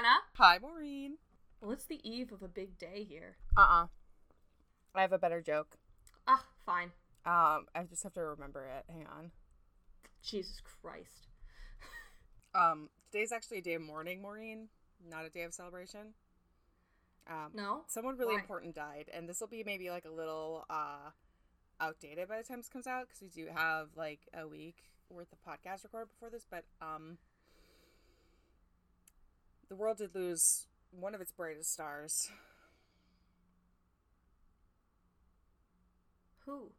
Hi, Maureen. Well, it's the eve of a big day here. Uh uh I have a better joke. Ah, fine. Um, I just have to remember it. Hang on. Jesus Christ. Um, today's actually a day of mourning, Maureen, not a day of celebration. Um, No? someone really Why? important died, and this will be maybe like a little uh outdated by the time this comes out because we do have like a week worth of podcast recorded before this. But um, the world did lose one of its brightest stars. Who?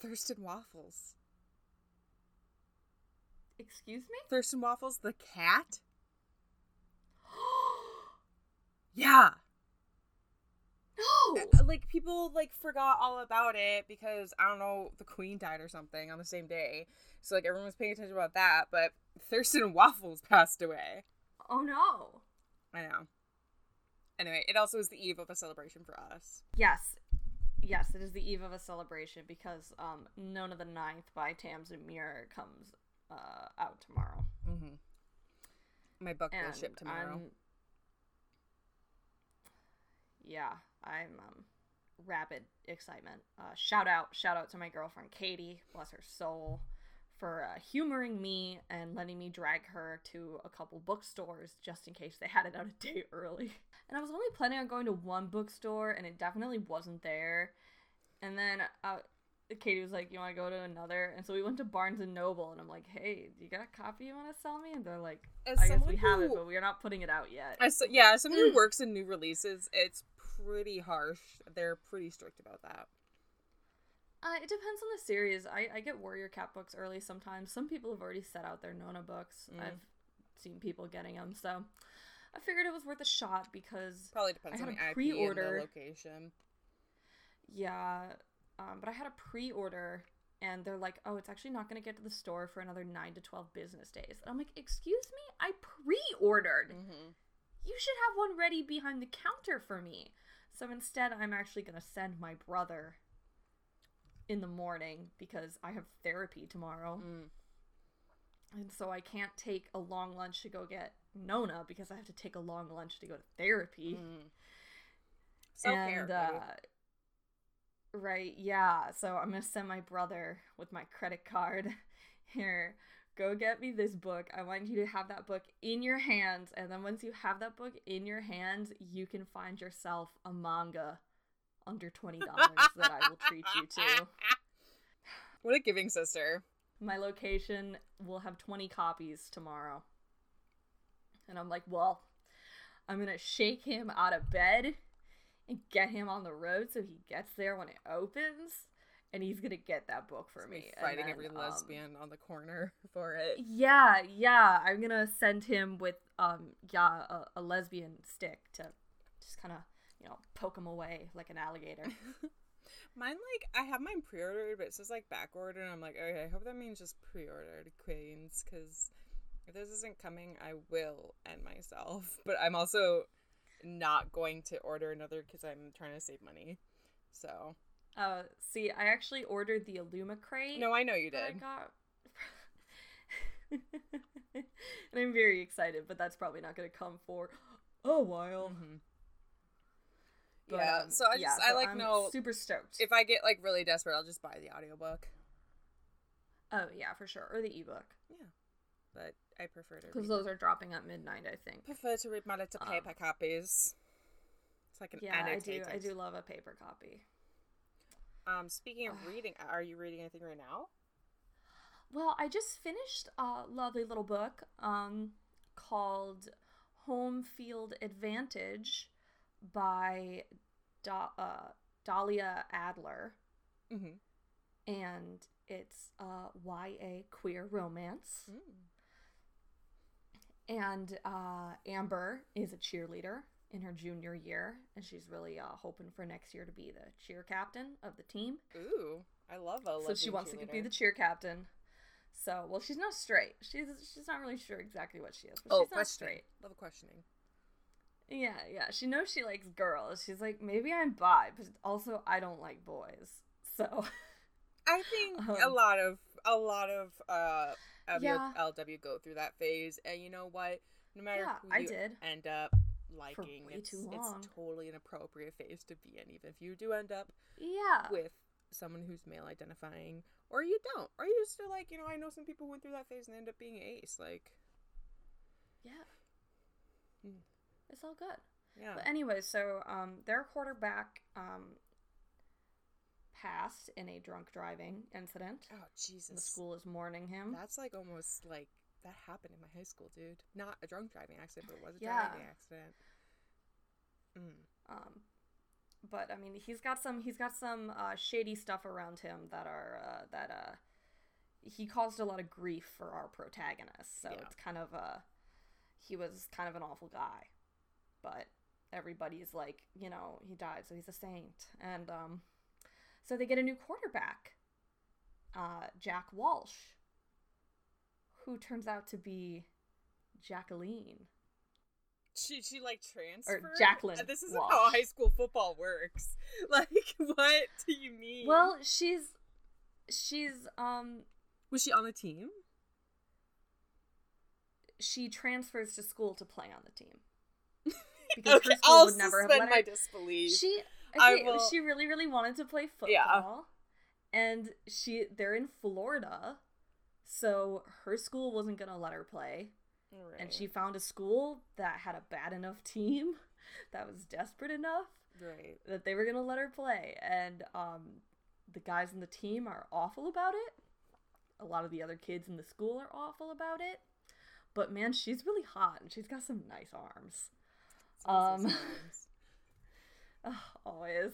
Thurston Waffles. Excuse me? Thurston Waffles, the cat. Yeah. no! Uh, like people like forgot all about it because I don't know the queen died or something on the same day. So like everyone was paying attention about that, but Thurston Waffles passed away. Oh no. I know. Anyway, it also is the eve of a celebration for us. Yes. Yes, it is the eve of a celebration because um Nona the Ninth by Tamsin Muir comes uh out tomorrow. Mm-hmm. My book will ship tomorrow. I'm Yeah, I'm um rapid excitement. Uh shout out shout out to my girlfriend Katie, bless her soul, for uh, humoring me and letting me drag her to a couple bookstores just in case they had it out a day early. And I was only planning on going to one bookstore and it definitely wasn't there. And then uh Katie was like, "You want to go to another?" And so we went to Barnes and Noble, and I'm like, "Hey, do you got a copy you want to sell me?" And they're like, As I guess we have it, but we are not putting it out yet. As, yeah, as someone who Mm. works in new releases, it's pretty harsh. They're pretty strict about that. Uh, it depends on the series. I, I get Warrior Cat books early sometimes. Some people have already set out their Nona books. Mm. I've seen people getting them, so I figured it was worth a shot because Probably depends I on had the a and pre-order. the location. yeah. Um, but I had a pre-order, and they're like, "Oh, it's actually not going to get to the store for another nine to twelve business days." And I'm like, "Excuse me, I pre-ordered. Mm-hmm. You should have one ready behind the counter for me." So instead, I'm actually going to send my brother in the morning because I have therapy tomorrow. Mm. And so I can't take a long lunch to go get Nona because I have to take a long lunch to go to therapy. Mm. Self-care, and uh right, yeah. So I'm going to send my brother with my credit card here. Go get me this book. I want you to have that book in your hands and then once you have that book in your hands, you can find yourself a manga under $20 that I will treat you to. What a giving sister. my location will have 20 copies tomorrow. And I'm like, well, I'm going to shake him out of bed and get him on the road so he gets there when it opens. And he's going to get that book for me. fighting then, every um, lesbian on the corner for it. yeah, yeah. I'm going to send him with, um, yeah, a, a lesbian stick to just kind of, you know, poke them away like an alligator. Mine, like, I have mine pre-ordered, but it says like back order, and I'm like, okay, I hope that means just pre-ordered Queens, because if this isn't coming, I will end myself. But I'm also not going to order another because I'm trying to save money. So uh, see, I actually ordered the Illumicrate. no, I know you did. got. and I'm very excited, but that's probably not going to come for a while. Mhm. But, yeah. um, so I just I so like I'm know super stoked. if I get like really desperate, I'll just buy the audiobook. oh yeah, for sure, or the ebook Yeah, but I prefer to because those are dropping at midnight. I think. prefer to read my little Um, paper copies. It's like an Yeah, I do. I do love a paper copy. Um, speaking of reading, are you reading anything right now? Well, I just finished a lovely little book um, called Home Field Advantage by da- uh, Dahlia Adler. Mm-hmm. and it's a YA queer romance. And uh, Amber is a cheerleader in her junior year, and she's really uh, hoping for next year to be the cheer captain of the team. Ooh, I love a. so she wants to be the cheer captain. So, well, she's not straight. She's she's not really sure exactly what she is, but Oh, she's not straight. Love a questioning. Yeah, yeah. She knows she likes girls. She's like, maybe I'm bi, but also I don't like boys. So, I think a Um, lot of a lot of uh Yeah. LW go through that phase, and you know what? No matter Yeah, who I you did. end up liking, it's, it's totally an appropriate phase to be in. Even if you do end up Yeah. with someone who's male identifying, or you don't, or you just are like, you know, I know some people went through that phase and end up being ace. Like, Yeah. Hmm. It's all good. yeah, But anyway, so um, their quarterback um, passed in a drunk driving incident. oh Jesus! The school is mourning him. that's like almost like that happened in my high school, dude. Not a drunk driving accident, but it was a Yeah. driving accident. Mm. Um, but I mean, he's got some he's got some uh, shady stuff around him that are uh, that uh, he caused a lot of grief for our protagonist. So Yeah. it's kind of uh, he was kind of an awful guy, but everybody's like, you know, he died, so he's a saint, and um, so they get a new quarterback, uh, Jack Walsh, who turns out to be Jacqueline. She she like transferred. Jacqueline Uh, This isn't Walsh. how high school football works. Like, what do you mean? Well, she's she's um was she on the team? she transfers to school to play on the team because okay, her school I'll would never have let her. disbelief. She I okay, will- she really really wanted to play football, Yeah. and she they're in Florida, so her school wasn't gonna let her play, and she found a school that had a bad enough team that was desperate enough right. that they were gonna let her play, and um, the guys in the team are awful about it. A lot of the other kids in the school are awful about it. But man, she's really hot and she's got some nice arms. Um, so nice. Ugh, always.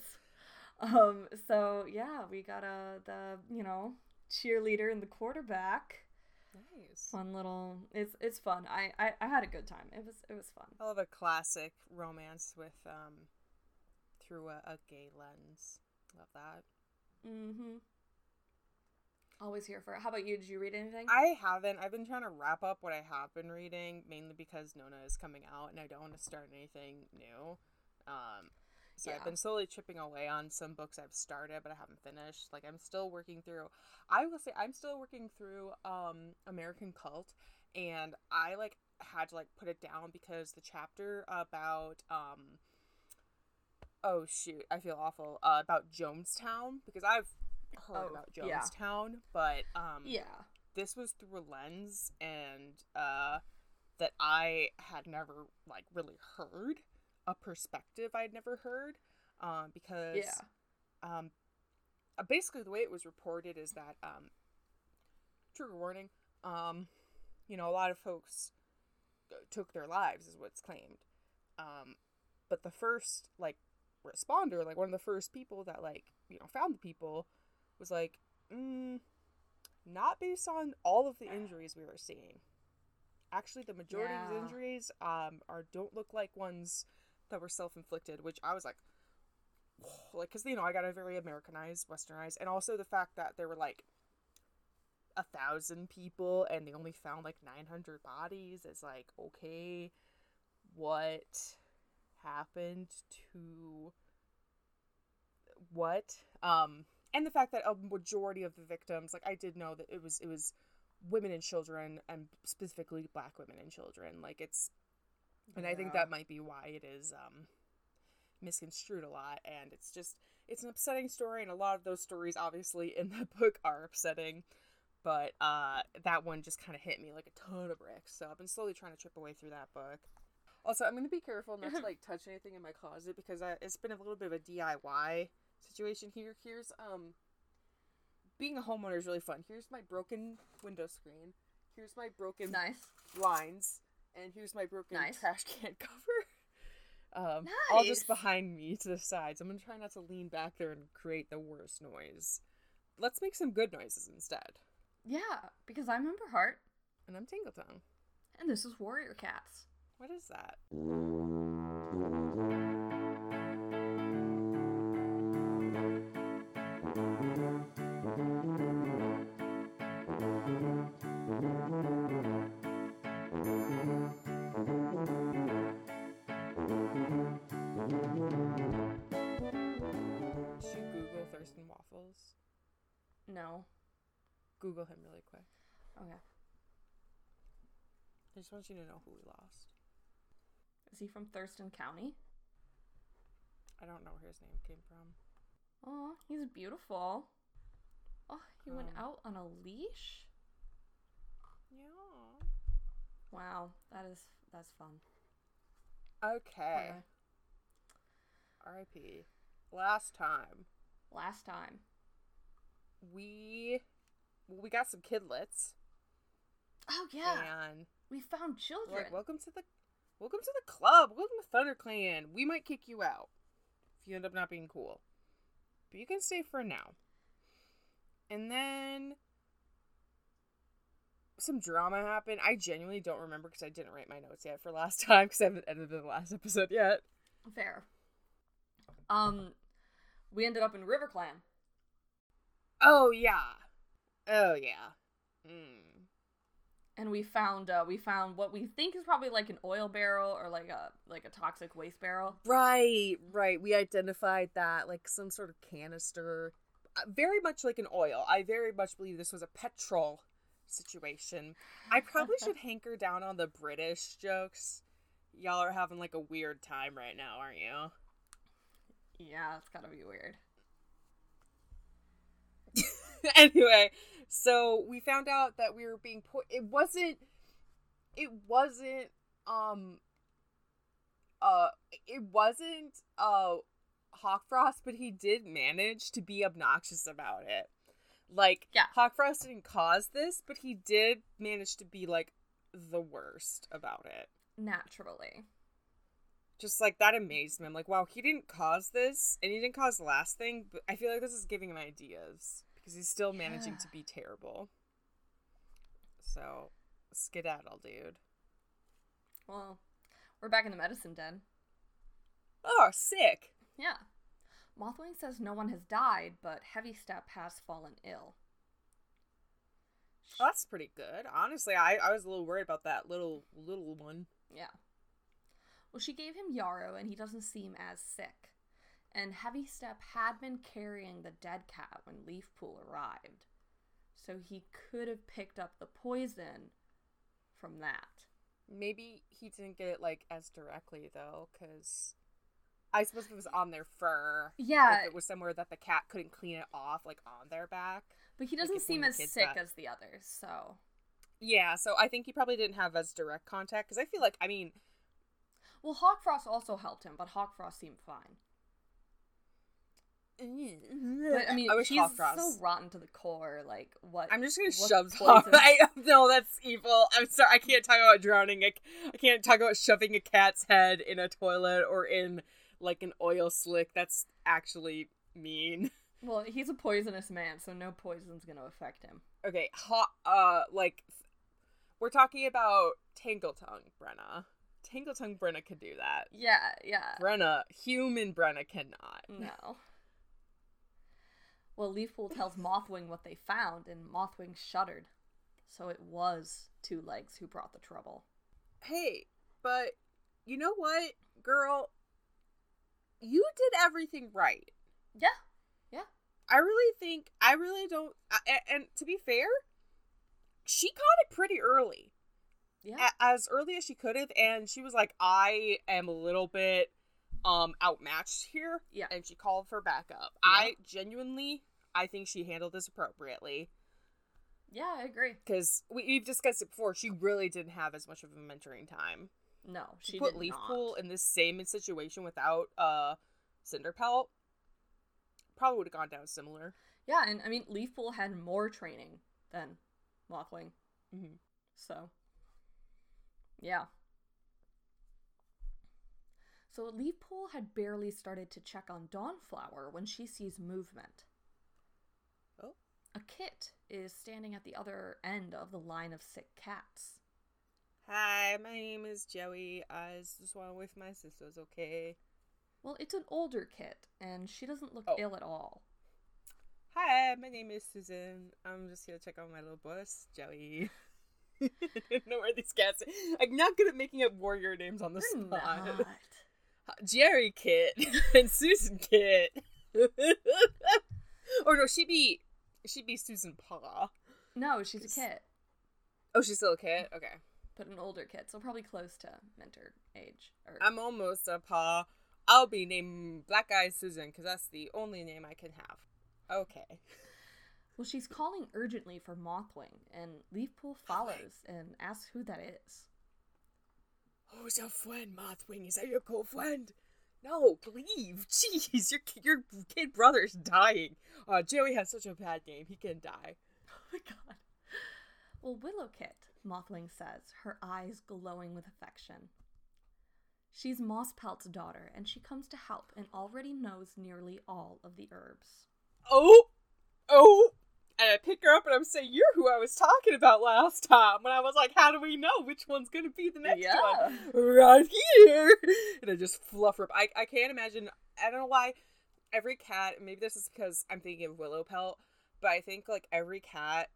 Um, so yeah, we got a the you know cheerleader and the quarterback. nice. Fun little. It's it's fun. I, I I had a good time. It was it was fun. I love a classic romance with um through a, a gay lens. Love that. Mm-hmm. Always here for it. How about you? Did you read anything? I haven't. I've been trying to wrap up what I have been reading, mainly because Nona is coming out, and I don't want to start anything new. Um, so Yeah. I've been slowly chipping away on some books I've started, but I haven't finished. Like I'm still working through. I will say I'm still working through um American Cult, and I like had to like put it down because the chapter about um. Oh shoot! I feel awful uh, about Jonestown because I've heard Oh, about yeah. Jonestown, but um, yeah. this was through a lens and uh that I had never like really heard a perspective I'd never heard um because Yeah. um uh, basically the way it was reported is that um trigger warning um you know a lot of folks uh, took their lives is what's claimed um but the first like responder like one of the first people that like you know found the people was like mm, not based on all of the injuries we were seeing. Actually the majority of the injuries um are don't look like ones that were self-inflicted which i was like like because you know i got a very americanized westernized and also the fact that there were like a thousand people and they only found like 900 bodies is like okay what happened to what um and the fact that a majority of the victims like i did know that it was it was women and children and specifically black women and children like it's and i think that might be why it is um misconstrued a lot and it's just it's an upsetting story and a lot of those stories obviously in that book are upsetting but uh that one just kind of hit me like a ton of bricks so i've been slowly trying to chip away through that book. Also i'm going to be careful not to like touch anything in my closet because I, it's been a little bit of a diy situation here here's um being a homeowner is really fun. Here's my broken window screen. Here's my broken Nice. blinds. And here's my broken Nice. trash can cover. Um all just behind me to the sides. I'm gonna try not to lean back there and create the worst noise. Let's make some good noises instead. Yeah, because I'm Ember Heart, and i'm Tangletongue. And this is Warrior Cats. what is that i just want you to know who we lost Is he from Thurston County? I don't know where his name came from. Oh, he's beautiful. Oh, he went Um. out on a leash? Yeah. Wow, that is that's fun. Okay. Okay. R.I.P. Last time Last time. we we got some kidlets Oh yeah, and we found children. like welcome to the welcome to the club. Welcome to Thunder Clan. We might kick you out if you end up not being cool. But you can stay for now. And then some drama happened. I genuinely don't remember because I didn't write my notes yet for last time because I haven't edited the last episode yet. Fair. Um, we ended up in River Clan. Oh yeah. Oh yeah. Mm. And we found uh we found what we think is probably like an oil barrel or like a like a toxic waste barrel Right, right. We identified that like some sort of canister, uh, very much like an oil. I very much believe this was a petrol situation. I probably should hanker down on the British jokes. Y'all are having like a weird time right now, aren't you? yeah it's gotta be weird anyway, so we found out that we were being po- it wasn't it wasn't um uh it wasn't uh Hawkfrost, but he did manage to be obnoxious about it. Like Yeah. Hawkfrost didn't cause this, but he did manage to be like the worst about it. naturally Just like that amazed me. I'm like, wow, he didn't cause this, and he didn't cause the last thing, but I feel like this is giving him ideas because he's still managing to be terrible. So, skedaddle, dude. well we're back in the medicine den Oh, sick. yeah mothwing says no one has died but heavy step has fallen ill Oh, that's pretty good. Honestly, I, I was a little worried about that little little one. yeah well she gave him yarrow and he doesn't seem as sick and heavy step had been carrying the dead cat when leafpool arrived so he could have picked up the poison from that Maybe he didn't get it like as directly though, because I suppose it was on their fur, yeah if it was somewhere that the cat couldn't clean it off, like on their back. But he doesn't one seem as sick as the others, so. Yeah, so I think he probably didn't have as direct contact because I feel like I mean Well, Hawkfrost also helped him, but Hawkfrost seemed fine. But I mean, I wish he's so rotten to the core. Like, what? I'm just gonna shove. I no, that's evil. I'm sorry. I can't talk about drowning. I, I can't talk about shoving a cat's head in a toilet or in like an oil slick. That's actually mean. Well, he's a poisonous man, so no poison's gonna affect him. Okay, hot. Uh, like we're talking about Tangletongue, Brenna. Tangletongue Brenna could do that. Yeah, yeah. Brenna, human Brenna cannot. No. Well, Leafpool tells Mothwing what they found, and Mothwing shuddered. So it was Two Legs who brought the trouble. Hey, but you know what, girl? You did everything right. Yeah, Yeah. I really think I really don't. a- And to be fair, she caught it pretty early, yeah. A- as early as she could have, and she was like, "I am a little bit um outmatched here," Yeah. and she called for backup. Yeah. I genuinely, I think she handled this appropriately yeah, I agree. because we, we've discussed it before. She really didn't have as much of a mentoring time. No, She, she put did Leaf not. In this same situation without uh Cinderpelt. Probably would have gone down similar. Yeah, and I mean, Leafpool had more training than Mothwing, Mm-hmm. so yeah. So Leafpool had barely started to check on Dawnflower when she sees movement. Oh. A kit is standing at the other end of the line of sick cats. Hi, my name is Joey. I just want with my sisters, okay? Well, it's an older kit, and she doesn't look Oh. ill at all. Hi, my name is Susan. I'm just here to check on my little boss, Joey. I don't know where these cats. I'm not good at making up warrior names on the You're spot. not. Jerry Kit and Susan Kit. or no, she'd be she'd be Susan Paw. No, she's a kit. Oh, she's still a kit. Okay. but an older kid, so probably close to mentor age. Or I'm almost a paw. I'll be named Black Eyes Susan because that's the only name I can have. Okay. well, she's calling urgently for Mothwing, and Leafpool follows and asks who that is. Who's your friend, Mothwing? Is that your cool friend? No, leave. Jeez, your your kid brother's dying. Uh, Joey has such a bad name. He can die. Oh my god. Well, Willowkit, Mothwing says, her eyes glowing with affection. She's Mosspelt's daughter, and she comes to help and already knows nearly all of the herbs. Oh, oh. And I pick her up and I'm saying, You're who I was talking about last time. And I was like, How do we know which one's going to be the next Yeah. one? Right here. And I just fluff her up. I, I can't imagine. I don't know why every cat, maybe this is because I'm thinking of Willow Pelt, but I think like every cat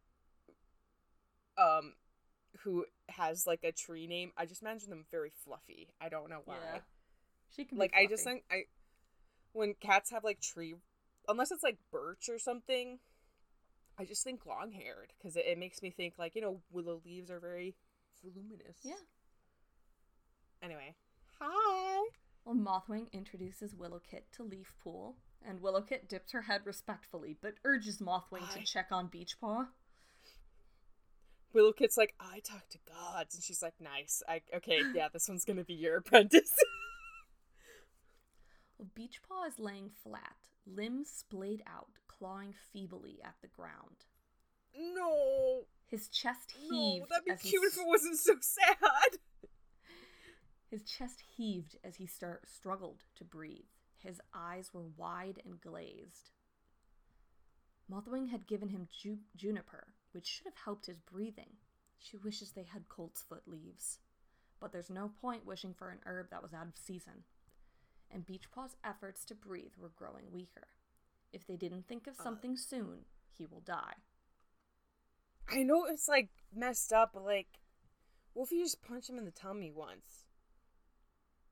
um who has like a tree name, I just imagine them very fluffy. I don't know why. Yeah. She can be Like I just think I when cats have like tree unless it's like birch or something, I just think long haired because it, it makes me think like, you know, willow leaves are very voluminous. Yeah. Anyway. Hi. Well, Mothwing introduces Willowkit to Leafpool, and Willowkit dips her head respectfully, but urges Mothwing to check on Beechpaw. Willow Kit's like, I talk to gods and she's like, Nice. I okay, yeah, this one's gonna be your apprentice. Well, Beechpaw is laying flat, limbs splayed out, clawing feebly at the ground. no. His chest heaved. No, that'd be as he cute if it wasn't so sad. His chest heaved as he star- struggled to breathe. His eyes were wide and glazed. Mothwing had given him ju- juniper, which should have helped his breathing. She wishes they had coltsfoot leaves. But there's no point wishing for an herb that was out of season. And Beechpaw's efforts to breathe were growing weaker. If they didn't think of something soon, he will die. I know it's like messed up, but like, what if you just punch him in the tummy once?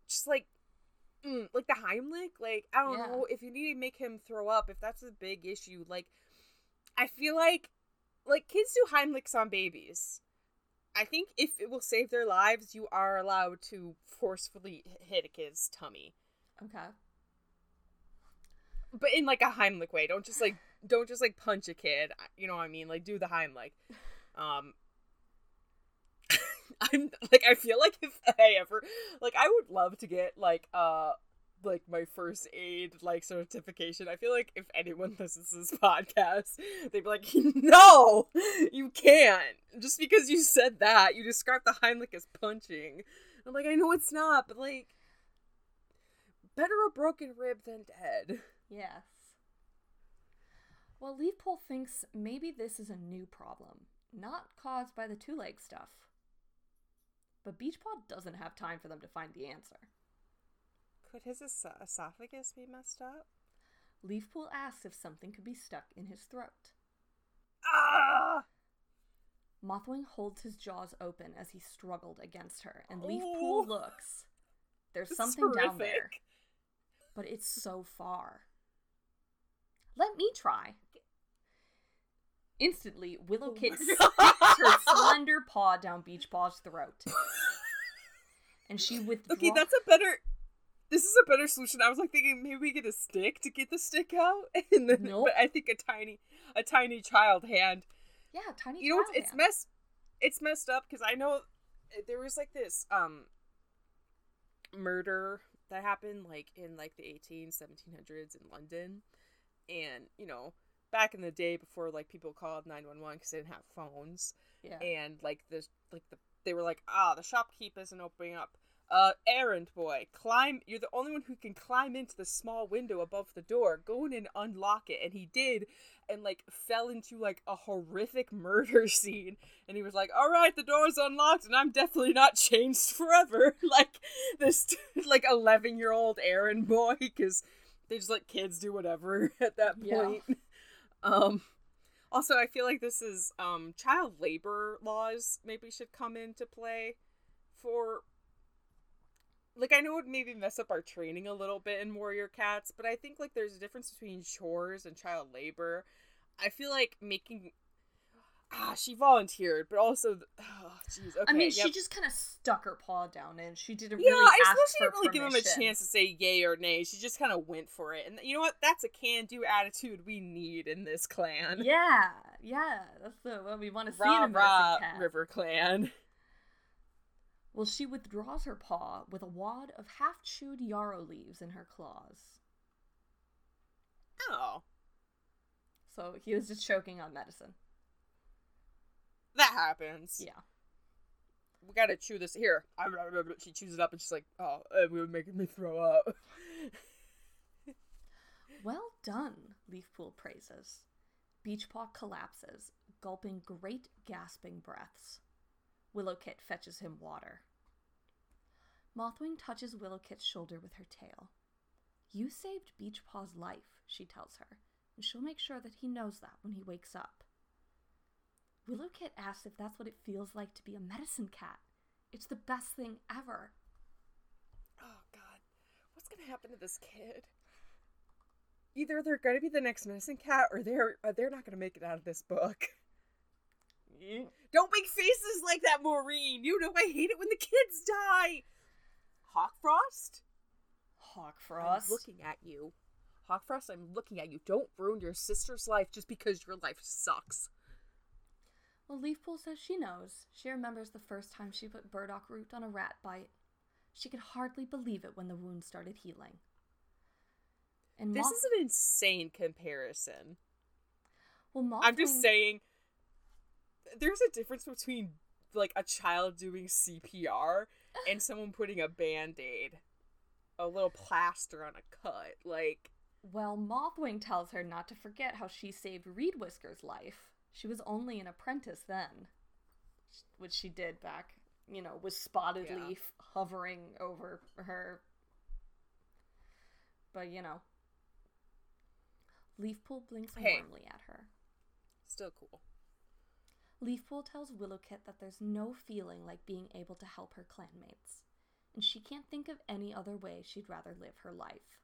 Just like, mm, like the Heimlich. Like I don't Yeah. know if you need to make him throw up. If that's a big issue, like, I feel like, like kids do Heimlichs on babies. I think if it will save their lives, you are allowed to forcefully hit a kid's tummy, Okay. But in like a Heimlich way. Don't just like don't just like punch a kid. You know what I mean? Like do the Heimlich. Um, I'm like I feel like if I ever like I would love to get like uh like my first aid like certification. I feel like if anyone listens to this podcast, they'd be like, "No, you can't." Just because you said that, you described the Heimlich as punching. I'm like, I know it's not, but like, better a broken rib than dead. Yes. Well, Leafpool thinks maybe this is a new problem, not caused by the two leg stuff. But Beechpaw doesn't have time for them to find the answer. Could his es- esophagus be messed up? Leafpool asks if something could be stuck in his throat. Ah! Mothwing holds his jaws open as he struggled against her, and Oh. Leafpool looks. There's something down there, but it's so far. Let me try. Instantly, Willow Oh Kit sticks her slender paw down Beechpaw's throat. And she withdraws. Okay, that's a better. This is a better solution. I was like thinking maybe we get a stick to get the stick out, and then Nope. but I think a tiny, a tiny child hand. yeah, tiny. You know, it's, it's messed. It's messed up because I know uh, there was like this um murder that happened like in like the 18 1700s in London, and you know back in the day before like people called 911 because they didn't have phones Yeah. and like the like the they were like ah the shopkeep isn't opening up uh errand boy climb you're the only one who can climb into the small window above the door go in and unlock it and he did and like fell into like a horrific murder scene and he was like all right the door's unlocked and i'm definitely not changed forever like this like 11 year old errand boy because they just let kids do whatever at that Yeah. point um also, I feel like this is um child labor laws maybe should come into play for like I know it would maybe mess up our training a little bit in warrior cats, but I think like there's a difference between chores and child labor. I feel like making ah, she volunteered, but also, th- oh, jeez. Okay, I mean, yep. she just kind of stuck her paw down and she didn't Yeah, really I suppose she didn't really give him a chance to say yay or nay. She just kind of went for it, and you know what? That's a can-do attitude we need in this clan. Yeah, yeah, that's the what we want to see in a rah, cat. River Clan. Well, she withdraws her paw with a wad of half-chewed yarrow leaves in her claws. Oh, So he was just choking on medicine. That happens. Yeah. we gotta chew this here. She chews it up and she's like, "Oh, it was making me throw up." Well done, Leafpool praises. Beechpaw collapses, gulping great gasping breaths. Willowkit fetches him water. Mothwing touches Willowkit's shoulder with her tail. You saved Beechpaw's life, she tells her, and she'll make sure that he knows that when he wakes up. Willowkit asks if that's what it feels like to be a medicine cat. It's the best thing ever. oh God, what's gonna happen to this kid? Either they're gonna be the next medicine cat, or they're or they're not gonna make it out of this book. Don't make faces like that, Maureen. You know I hate it when the kids die. Hawkfrost, Hawkfrost. I'm looking at you. Hawkfrost, I'm looking at you. Don't ruin your sister's life just because your life sucks. Well, Leafpool says she knows. She remembers the first time she put burdock root on a rat bite. She could hardly believe it when the wound started healing. And This Moth- is an insane comparison. well, Mothwing, I'm just saying there's a difference between like a child doing CPR and someone putting a band-aid, a little plaster on a cut. Like Well, Mothwing tells her not to forget how she saved Reed Whisker's life. She was only an apprentice then, which she did back, you know, with Spotted Yeah. Leaf hovering over her. But you know, Leafpool blinks Hey. warmly at her. still cool. Leafpool tells Willowkit that there's no feeling like being able to help her clanmates, and she can't think of any other way she'd rather live her life.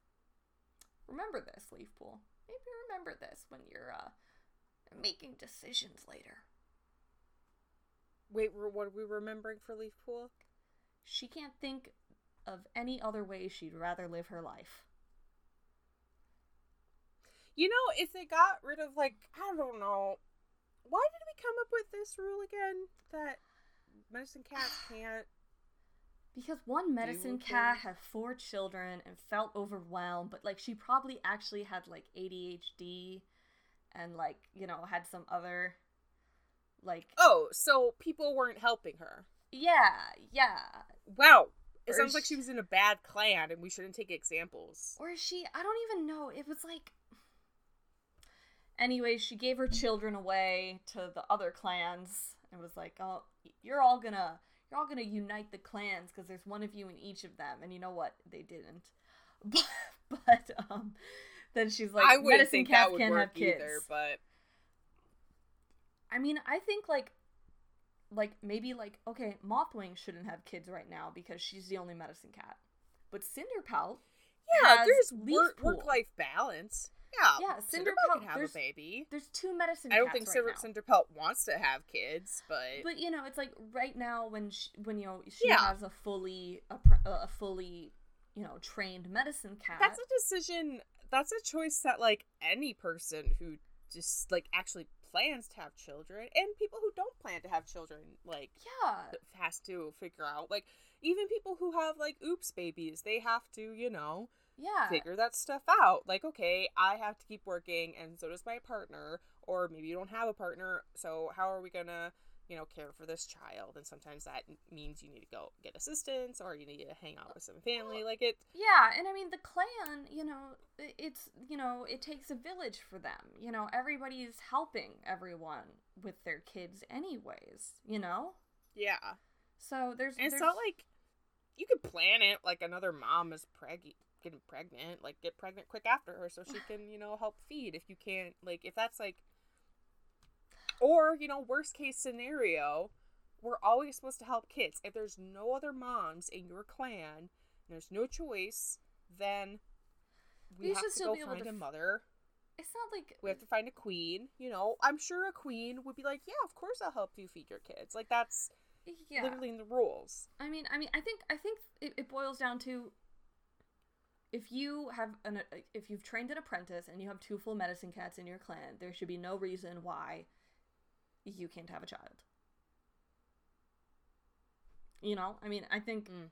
Remember this, Leafpool. Maybe remember this when you're uh, making decisions later. Wait, what are we remembering for Leafpool? She can't think of any other way she'd rather live her life. You know, if they got rid of like I don't know, why did we come up with this rule again that medicine cats can't? Because one medicine cat had four children and felt overwhelmed, but like she probably actually had like ADHD and like, you know, had some other like Oh, so people weren't helping her. Yeah, yeah. Wow. It Or sounds like she was in a bad clan and we shouldn't take examples. Or is she I don't even know. It was like Anyway, she gave her children away to the other clans and was like, "Oh, you're all to you're all to unite the clans because there's one of you in each of them." And you know what? They didn't. But, but um then she's like, I wouldn't medicine that would can't work have kids. either, but I mean, I think like like maybe like okay, Mothwing shouldn't have kids right now because she's the only medicine cat. But Cinderpelt yeah, there's work work life balance. Yeah, Yeah, Cinderpelt can have a baby. There's two medicine I don't think right Cinder- Cinderpelt wants to have kids, but, But you know, it's like right now when she, when you know she Yeah. has a fully a, a fully you know trained medicine cat. that's a decision. That's a choice that like any person who just like actually plans to have children and people who don't plan to have children like yeah, has to figure out. Like even people who have like oops babies, they have to you know yeah. figure that stuff out. Like, okay, I have to keep working, and so does my partner. Or maybe you don't have a partner, so how are we gonna, you know, care for this child? And sometimes that means you need to go get assistance, or you need to hang out with some family. Like it, Yeah, and I mean the clan, you know, it's you know, it takes a village for them. You know, everybody's helping everyone with their kids anyways, you know? yeah. So there's And it's there's- not like you could plan it like another mom is preg getting pregnant, like get pregnant quick after her so she can, you know, help feed if you can't like if that's like or, you know, worst case scenario, we're always supposed to help kids. If there's no other moms in your clan, there's no choice, then we You have should to still go be find to a mother. it's not like We have to find a queen. You know, I'm sure a queen would be like, yeah, of course I'll help you feed your kids. Like that's yeah. literally in the rules. I mean, I mean, I think I think it, it boils down to if you have an uh, if you've trained an apprentice and you have two full medicine cats in your clan, there should be no reason why you can't have a child. You know, I mean, I think Mm.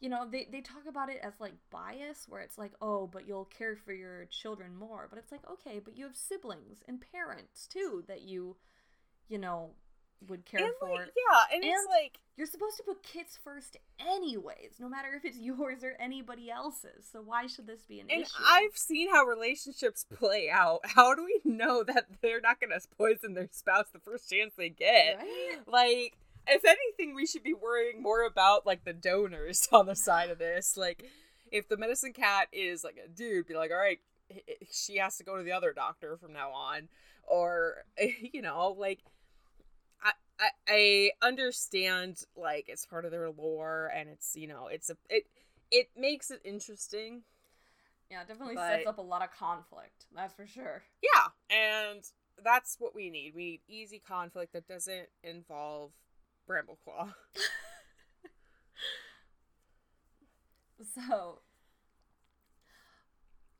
you know they they talk about it as like bias, where it's like, oh, but you'll care for your children more, but it's like, okay, but you have siblings and parents too that you, you know, would care and for. like, yeah, and, it's And- like You're supposed to put kids first, anyways, no matter if it's yours or anybody else's. So why should this be an And issue? I've seen how relationships play out. How do we know that they're not going to poison their spouse the first chance they get? Right? Like, if anything, we should be worrying more about like the donors on the side of this. Like, if the medicine cat is like a dude, be like, all right, she has to go to the other doctor from now on, or you know, like. I, I, understand like it's part of their lore and it's you know it's a it it makes it interesting Yeah, it definitely But- sets up a lot of conflict. That's for sure. Yeah, and that's what we need. We need easy conflict that doesn't involve Brambleclaw. So,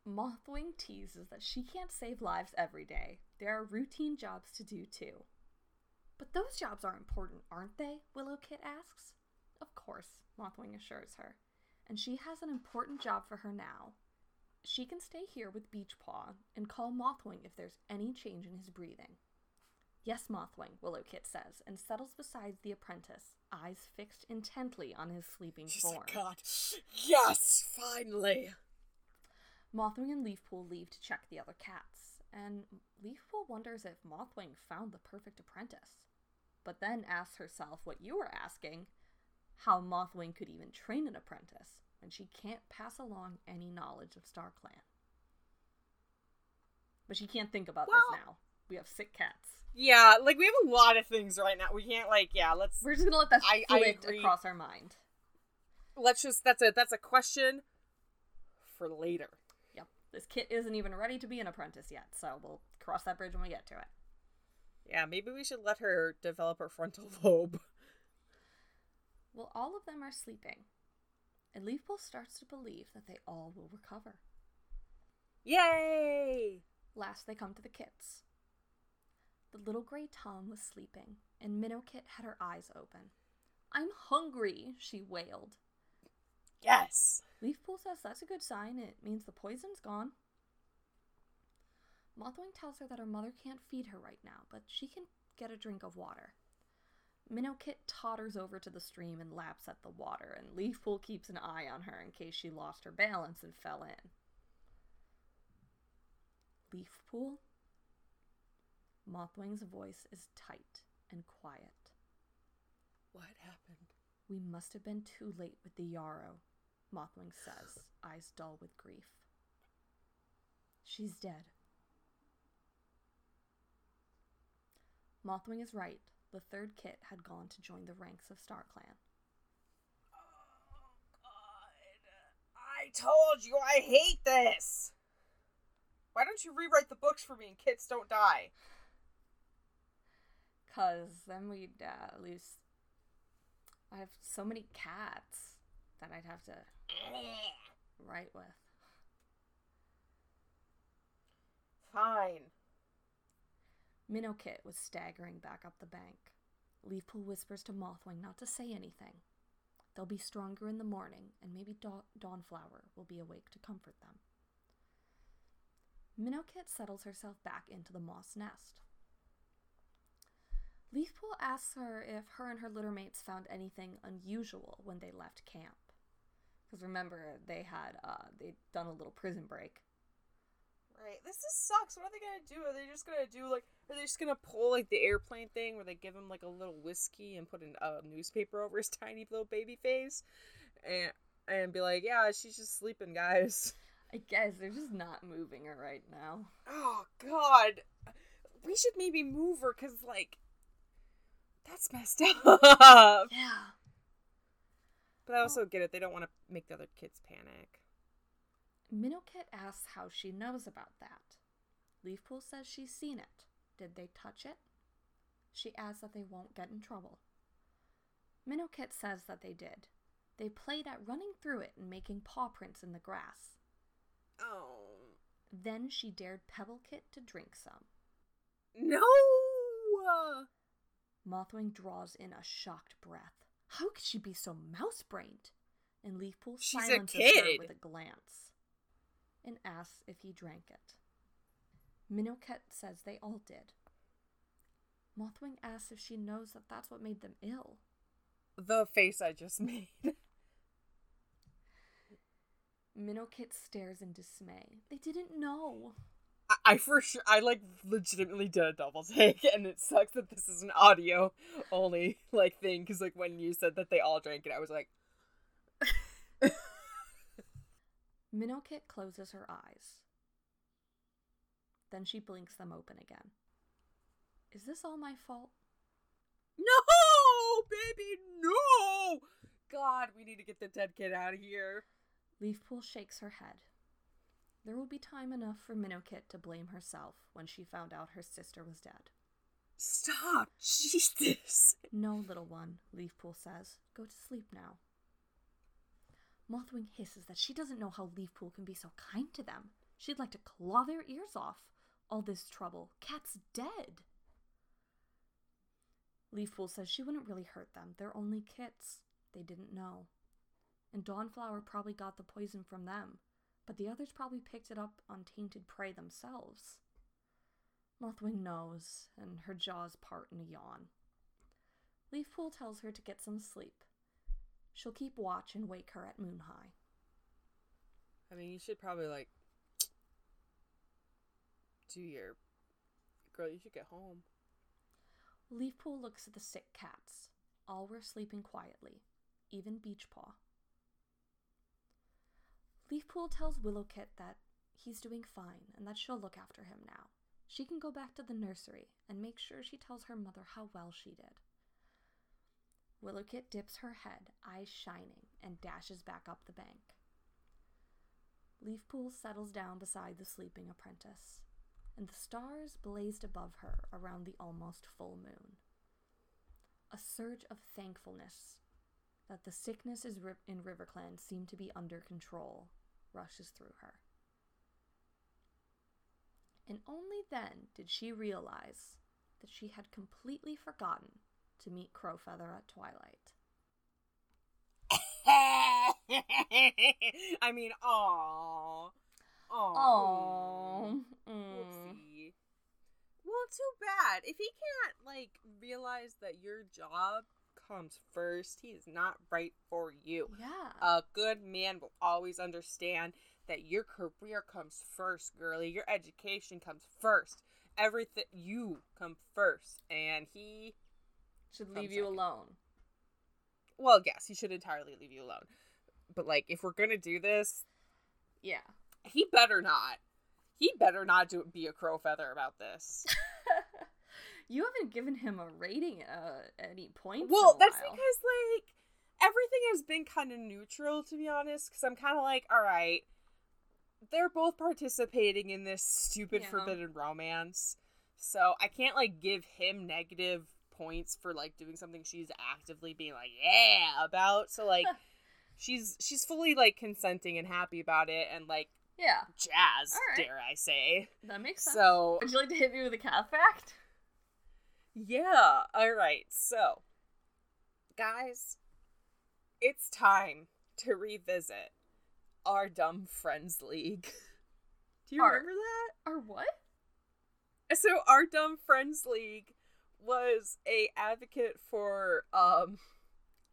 Mothwing teases that she can't save lives every day. There are routine jobs to do too. But those jobs are important, aren't they? Willow Kit asks. Of course, Mothwing assures her. And she has an important job for her now. She can stay here with Beechpaw and call Mothwing if there's any change in his breathing. Yes, Mothwing, Willow Kit says, and settles beside the apprentice, eyes fixed intently on his sleeping form. God, yes, finally. Mothwing and Leafpool leave to check the other cats, and Leafpool wonders if Mothwing found the perfect apprentice. But then asks herself what you were asking how Mothwing could even train an apprentice when she can't pass along any knowledge of StarClan. But she can't think about Well- this now. We have sick cats. Yeah, like we have a lot of things right now. We can't like yeah. Let's We're just gonna let that I- flit across our mind. let's just that's a that's a question for later. This kit isn't even ready to be an apprentice yet, so we'll cross that bridge when we get to it. Yeah, maybe we should let her develop her frontal lobe. Well, all of them are sleeping, and Leafpool starts to believe that they all will recover. Yay! Last, they come to the kits. The little gray Tom was sleeping, and Minnow Kit had her eyes open. I'm hungry, she wailed. Yes. Leafpool says that's a good sign. It means the poison's gone. Mothwing tells her that her mother can't feed her right now, but she can get a drink of water. Minnowkit totters over to the stream and laps at the water, and Leafpool keeps an eye on her in case she lost her balance and fell in. Leafpool? Mothwing's voice is tight and quiet. What happened? We must have been too late with the Yarrow, Mothwing says, eyes dull with grief. She's dead. Mothwing is right. The third kit had gone to join the ranks of StarClan. Oh God! I told you I hate this. Why don't you rewrite the books for me and kids don't die? Cause then we'd uh, lose. I have so many cats that I'd have to write with. Fine. Minnow Kit was staggering back up the bank. Leafpool whispers to Mothwing not to say anything. They'll be stronger in the morning, and maybe da- Dawnflower will be awake to comfort them. Minnow Kit settles herself back into the moss nest. Leafpool asks her if her and her littermates found anything unusual when they left camp. Because remember, they had uh, they'd done a little prison break. Right. This just sucks. What are they gonna do? Are they just gonna do like? Are they just gonna pull like the airplane thing where they give him like a little whiskey and put a newspaper over his tiny little baby face, and and be like, yeah, she's just sleeping, guys. I guess they're just not moving her right now. Oh God, we should maybe move her because like that's messed up. Yeah. But I oh. also oh. get it; they don't want to make the other kids panic. Minnowkit asks how she knows about that. Leafpool says she's seen it. Did they touch it? She asks that they won't get in trouble. Minnowkit says that they did. They played at running through it and making paw prints in the grass. Oh. Then she dared Pebblekit to drink some. No! Mothwing draws in a shocked breath. How could she be so mouse brained? And Leafpool She's silences her with a glance and asks if he drank it. Minnowkit says they all did. Mothwing asks if she knows that that's what made them ill. The face I just made. Minnowkit stares in dismay. They didn't know. I, for sure, I like legitimately did a double take, and it sucks that this is an audio only like thing. Because like when you said that they all drank it, I was like, Minnowkit closes her eyes. Then she blinks them open again. Is this all my fault? "No, baby, no! God, we need to get the dead kid out of here." Leafpool shakes her head. There will be time enough for Minnowkit to blame herself when she found out her sister was dead. Stop, Jesus. No, little one, Leafpool says. Go to sleep now. Mothwing hisses that she doesn't know how Leafpool can be so kind to them. She'd like to claw their ears off. All this trouble. Cat's dead. Leafpool says she wouldn't really hurt them. They're only kits. They didn't know. And Dawnflower probably got the poison from them, but the others probably picked it up on tainted prey themselves. Mothwing knows, and her jaws part in a yawn. Leafpool tells her to get some sleep. She'll keep watch and wake her at moon high. I mean, you should probably like do your girl. You should get home. Leafpool looks at the sick cats. All were sleeping quietly, even Beechpaw. Leafpool tells Willowkit that he's doing fine and that she'll look after him now. She can go back to the nursery and make sure she tells her mother how well she did. Willowkit dips her head, eyes shining, and dashes back up the bank. Leafpool settles down beside the sleeping apprentice, and the stars blazed above her around the almost full moon. A surge of thankfulness that the sickness in RiverClan seemed to be under control rushes through her. And only then did she realize that she had completely forgotten to meet Crowfeather at twilight. I mean, aw. Aw. Oh, Whoopsie. Well, too bad. If he can't, like, realize that your job comes first, he is not right for you. yeah. A good man will always understand that your career comes first, girlie. Your education comes first. Everything, you come first. And he, Should leave you second. alone. well, yes, he should entirely leave you alone. But, like, if we're gonna do this, Yeah. he better not. He better not do be a Crowfeather about this. you haven't given him a rating uh, at any point. well, that's because like everything has been kind of neutral to be honest. Because I'm kind of like, all right, they're both participating in this stupid Yeah. forbidden romance, so I can't like give him negative points for like doing something she's actively being like yeah about. So like. She's she's fully like consenting and happy about it and like yeah, jazz, right. dare I say. that makes sense. So would you like to hit me with a cat fact? Yeah. All right. So, guys, it's time to revisit our Dumb Friends League. Do you Our- remember that? Or what? So, our Dumb Friends League was a advocate for um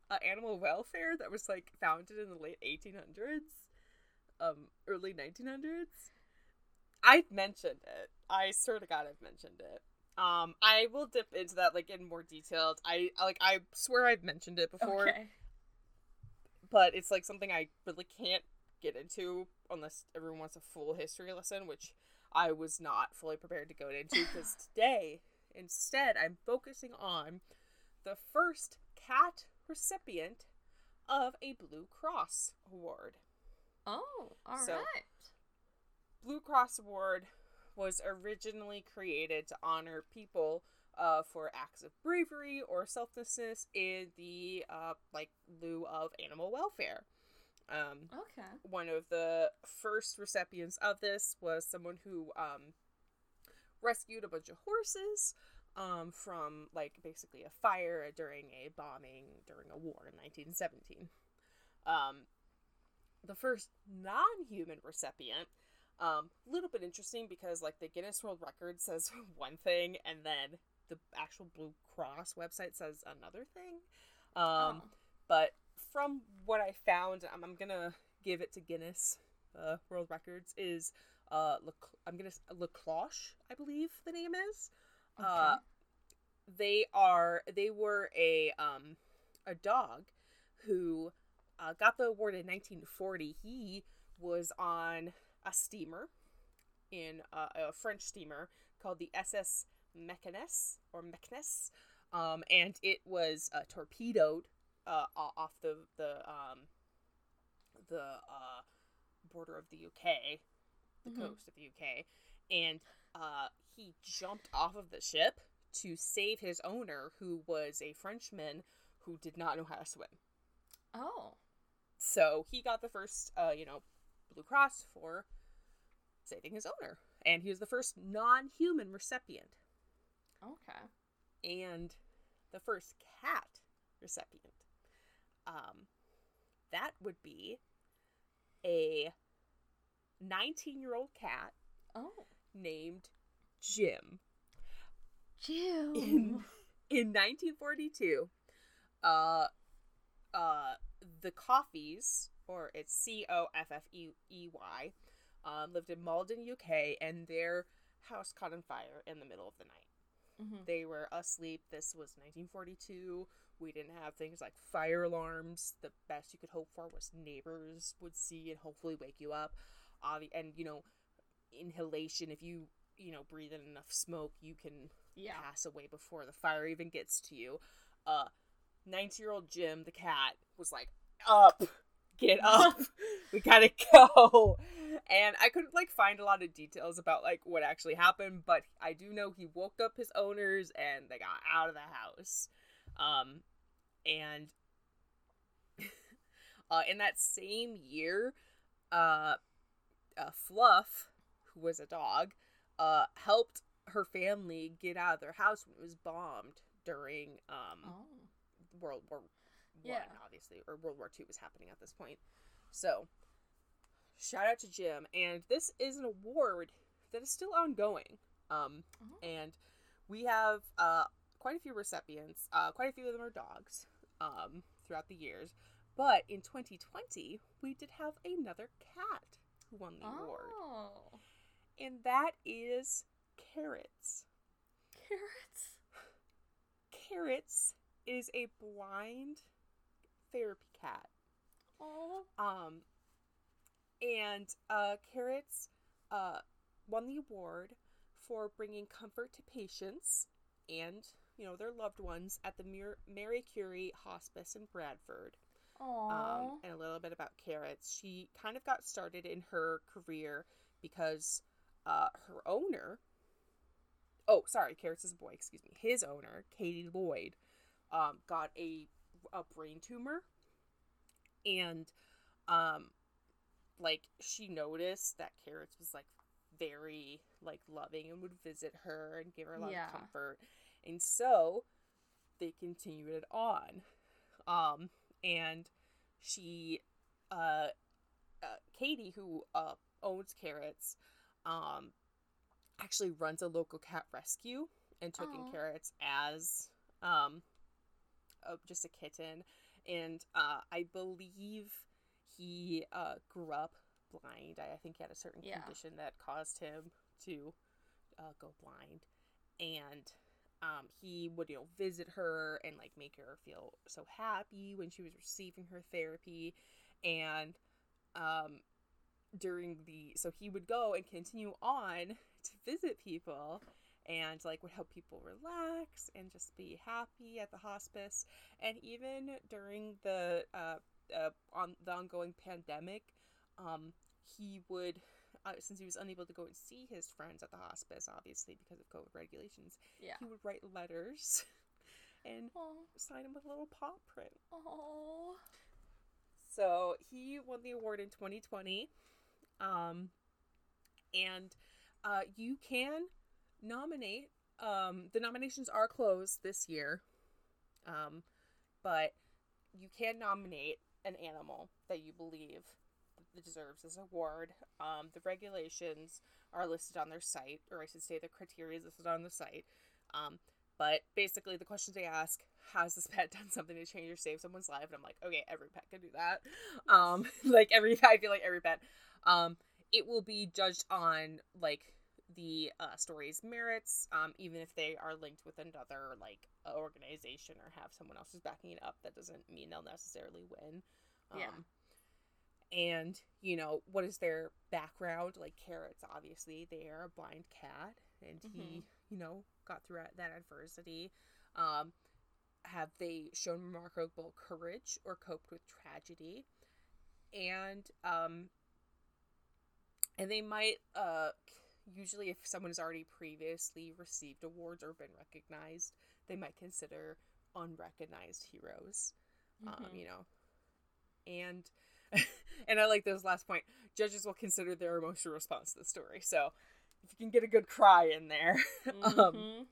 uh, animal welfare that was like founded in the late 1800s, um early 1900s. I've mentioned it. I sort of got I've mentioned it. Um, I will dip into that like in more detail. I like I swear I've mentioned it before, Okay. but it's like something I really can't get into unless everyone wants a full history lesson, which I was not fully prepared to go into because today, instead, I'm focusing on the first cat recipient of a Blue Cross award. Oh, all right. So- Blue Cross Award was originally created to honor people uh, for acts of bravery or selflessness in the uh, like lieu of animal welfare. Um, Okay. one of the first recipients of this was someone who um, rescued a bunch of horses um, from like basically a fire during a bombing during a war in 1917. Um, the first non-human recipient, a little bit interesting because like the Guinness World Record says one thing and then the actual Blue Cross website says another thing. Um, Oh. but from what I found, I'm, I'm gonna give it to Guinness uh, World Records is uh Lec- I'm gonna Lecloche, I believe the name is. Uh, they are they were a um a dog who uh, got the award in 1940. He was on a steamer in uh, a French steamer called the SS Meknes or Meknes, um, and it was uh, torpedoed uh, off the the um, the uh, border of the UK, the Mhm. coast of the UK, and uh, he jumped off of the ship to save his owner, who was a Frenchman who did not know how to swim. Oh. So he got the first, uh, you know, Blue Cross for saving his owner, and he was the first non-human recipient, Okay. and the first cat recipient. Um, that would be a 19-year-old cat Oh. named Jim. Jim. in in 1942 uh uh the coffees or it's c-o-f-f-e-e-y um, lived in malden uk and their house caught on fire in the middle of the night Mhm. they were asleep this was 1942 we didn't have things like fire alarms the best you could hope for was neighbors would see and hopefully wake you up Obvi- and you know inhalation if you you know breathe in enough smoke you can Yeah. pass away before the fire even gets to you. Uh, 90 year old Jim, the cat, was like, up, get up, we gotta go. And I couldn't like find a lot of details about like what actually happened, but I do know he woke up his owners and they got out of the house. Um, and uh, in that same year, uh, uh, Fluff, who was a dog, uh, helped her family get out of their house when it was bombed during um, Oh. World War Yeah. obviously, or World War Two was happening at this point. So, shout out to Jim, and this is an award that is still ongoing. Um, Oh. and we have uh, quite a few recipients. Uh, quite a few of them are dogs um, throughout the years. But in 2020, we did have another cat who won the award, Oh. and that is Carrots. Carrots. Carrots is a blind therapy cat. Oh. Um, and uh, Carrots uh, won the award for bringing comfort to patients and you know their loved ones at the Mir- Marie Curie Hospice in Bradford. Oh. Um, and a little bit about Carrots. She kind of got started in her career because uh, her owner. Oh, sorry, Carrots is a boy. Excuse me. His owner, Katie Lloyd, um, got a a brain tumor, and um, like she noticed that Carrots was like very like loving and would visit her and give her a lot Yeah. of comfort, and so they continued it on. Um, and she, uh, uh Katie, who uh owns Carrots, um, actually runs a local cat rescue and took in Carrots as um, uh, just a kitten, and uh, I believe he uh grew up blind. I, I think he had a certain Yeah. condition that caused him to uh, go blind, and um, he would you know visit her and like make her feel so happy when she was receiving her therapy and um during the so he would go and continue on to visit people and like would help people relax and just be happy at the hospice and even during the uh, uh on the ongoing pandemic um, he would, uh, since he was unable to go and see his friends at the hospice, obviously because of COVID regulations, Yeah. he would write letters and Oh. sign them with a little paw print. Oh. So he won the award in 2020. Um, and uh, you can nominate. Um, the nominations are closed this year, um, but you can nominate an animal that you believe deserves this award. Um, the regulations are listed on their site, or I should say, the criteria is listed on the site. Um, but basically, the questions they ask: Has this pet done something to change or save someone's life? And I'm like, okay, every pet can do that. Um, like every, I feel like every pet. Um, it will be judged on like the uh, story's merits, um, even if they are linked with another like organization or have someone else who's backing it up. That doesn't mean they'll necessarily win. Um, Yeah. And you know what is their background? Like carrots, obviously they are a blind cat, and he, you know, got through that adversity. Um, have they shown remarkable courage or coped with tragedy? And um, and they might uh usually if someone has already previously received awards or been recognized they might consider unrecognized heroes um Mhm. you know and and i like this last point judges will consider their emotional response to the story so if you can get a good cry in there um Mhm.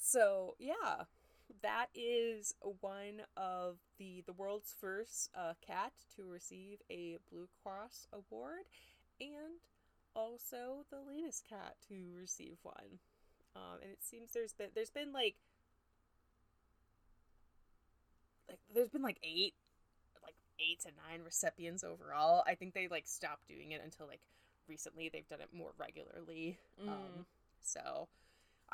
so yeah that is one of the the world's first uh, cat to receive a blue cross award and also the latest cat to receive one um, and it seems there's been there's been like like there's been like eight like eight to nine recipients overall i think they like stopped doing it until like recently they've done it more regularly Mm. um, so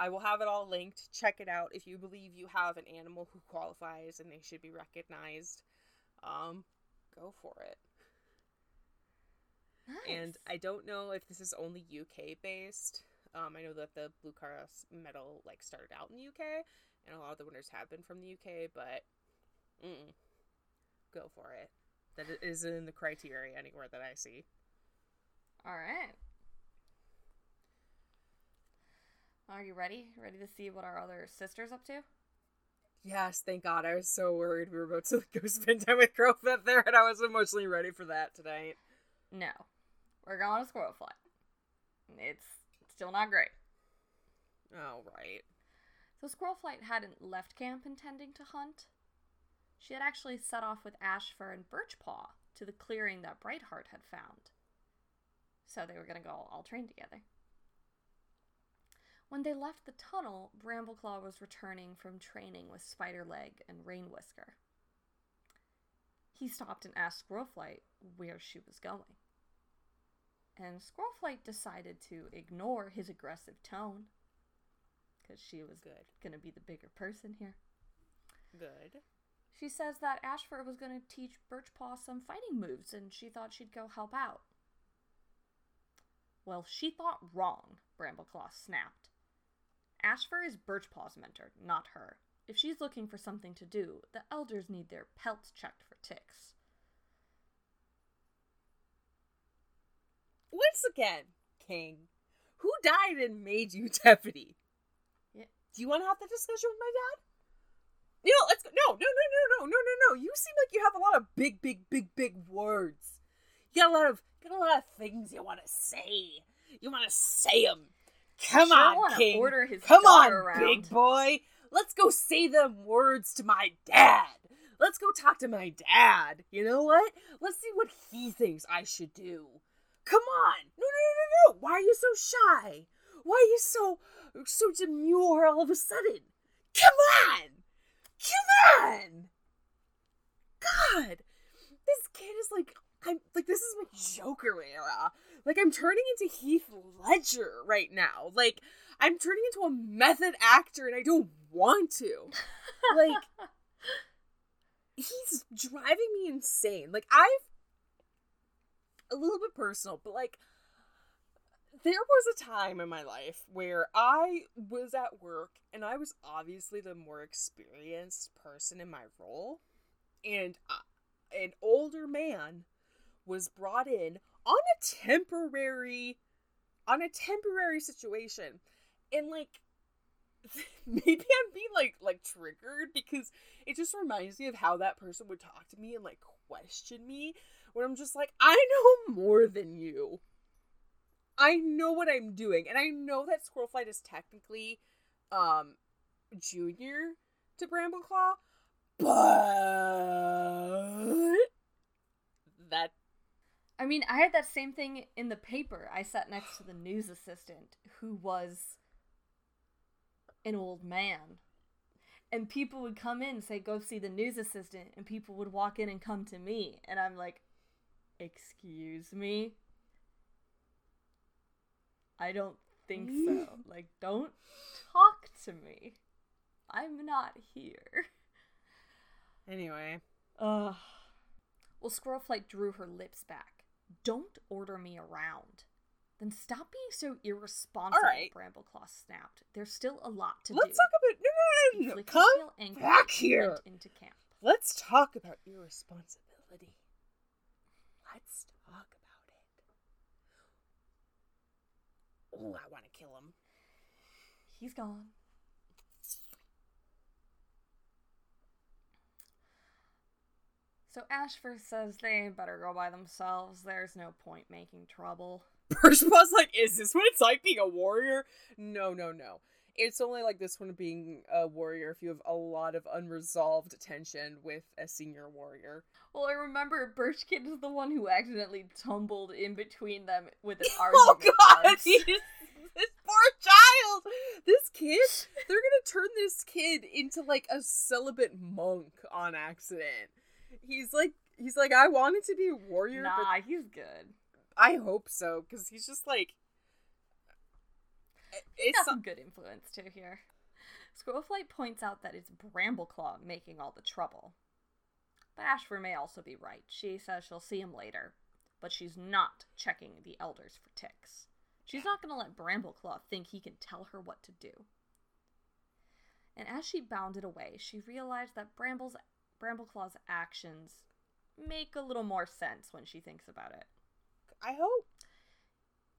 I will have it all linked. Check it out if you believe you have an animal who qualifies and they should be recognized. Um, go for it. And I don't know if this is only UK based. Um, I know that the Blue Cross medal like started out in the UK, and a lot of the winners have been from the UK. But mm, go for it. That is in the criteria anywhere that I see. All right. Are you ready? Ready to see what our other sister's up to? Yes, thank God. I was so worried we were about to go spend time with Crowfoot there, and I was emotionally ready for that tonight. No. We're going to Squirrelflight. It's still not great. Oh, right. So Squirrelflight hadn't left camp intending to hunt. She had actually set off with Ashfur and Birchpaw to the clearing that Brightheart had found. So they were going to go all train together. When they left the tunnel, Brambleclaw was returning from training with Spiderleg and Rainwhisker. He stopped and asked Squirrelflight where she was going. And Squirrelflight decided to ignore his aggressive tone because she was Good. going to be the bigger person here. Good. She says that Ashfur was going to teach Birchpaw some fighting moves and she thought she'd go help out. Well, she thought wrong, Brambleclaw snapped. Ashfur is Birchpaw's mentor, not her. If she's looking for something to do, the elders need their pelts checked for ticks. Once again, King, who died and made you deputy? Yeah. Do you want to have the discussion with my dad? You know, let's go. No, no, no, no, no, no, no, no. You seem like you have a lot of big, big, big, big words. You got a lot of, got a lot of things you want to say. You want to say them. Come Sure on, King. order his Come on, around. big boy. Let's go say them words to my dad. Let's go talk to my dad. You know what? Let's see what he thinks I should do. Come on. No, no, no, no, no. Why are you so shy? Why are you so so demure all of a sudden? Come on. Come on. God. This kid is like I'm like this is my Joker era. Like I'm turning into Heath Ledger right now. Like I'm turning into a method actor and I don't want to. Like he's driving me insane. Like I've a little bit personal, but like there was a time in my life where I was at work and I was obviously the more experienced person in my role and uh, an older man was brought in on a temporary on a temporary situation. And like maybe I'm being like like triggered because it just reminds me of how that person would talk to me and like question me when I'm just like I know more than you. I know what I'm doing and I know that Squirrelflight is technically um junior to Brambleclaw, but that I mean, I had that same thing in the paper. I sat next to the news assistant who was an old man. And people would come in and say, Go see the news assistant. And people would walk in and come to me. And I'm like, Excuse me? I don't think so. like, don't talk to me. I'm not here. Anyway. Ugh. Well, Squirrelflight drew her lips back. Don't order me around. Then stop being so irresponsible, right. Brambleclaw snapped. There's still a lot to do. Let's talk about no no no no. Come back here. into camp. Let's talk about irresponsibility. Let's talk about it. Oh, I want to kill him. He's gone. So Ashfur says they better go by themselves. There's no point making trouble. Birchpaw's like, is this what it's like being a warrior? No, no, no. It's only like this one being a warrior if you have a lot of unresolved tension with a senior warrior. Well, I remember Birchkit is the one who accidentally tumbled in between them with an Oh argument. god, this poor child. This kid, they're gonna turn this kid into like a celibate monk on accident. He's like, he's like, I wanted to be a warrior, but Nah, he's good. I hope so because he's just like, it's some good influence too here. Squirrelflight points out that it's Brambleclaw making all the trouble. But Ashfur may also be right. She says she'll see him later, but she's not checking the elders for ticks. She's not going to let Brambleclaw think he can tell her what to do. And as she bounded away, she realized that Bramble's Brambleclaw's actions make a little more sense when she thinks about it. I hope.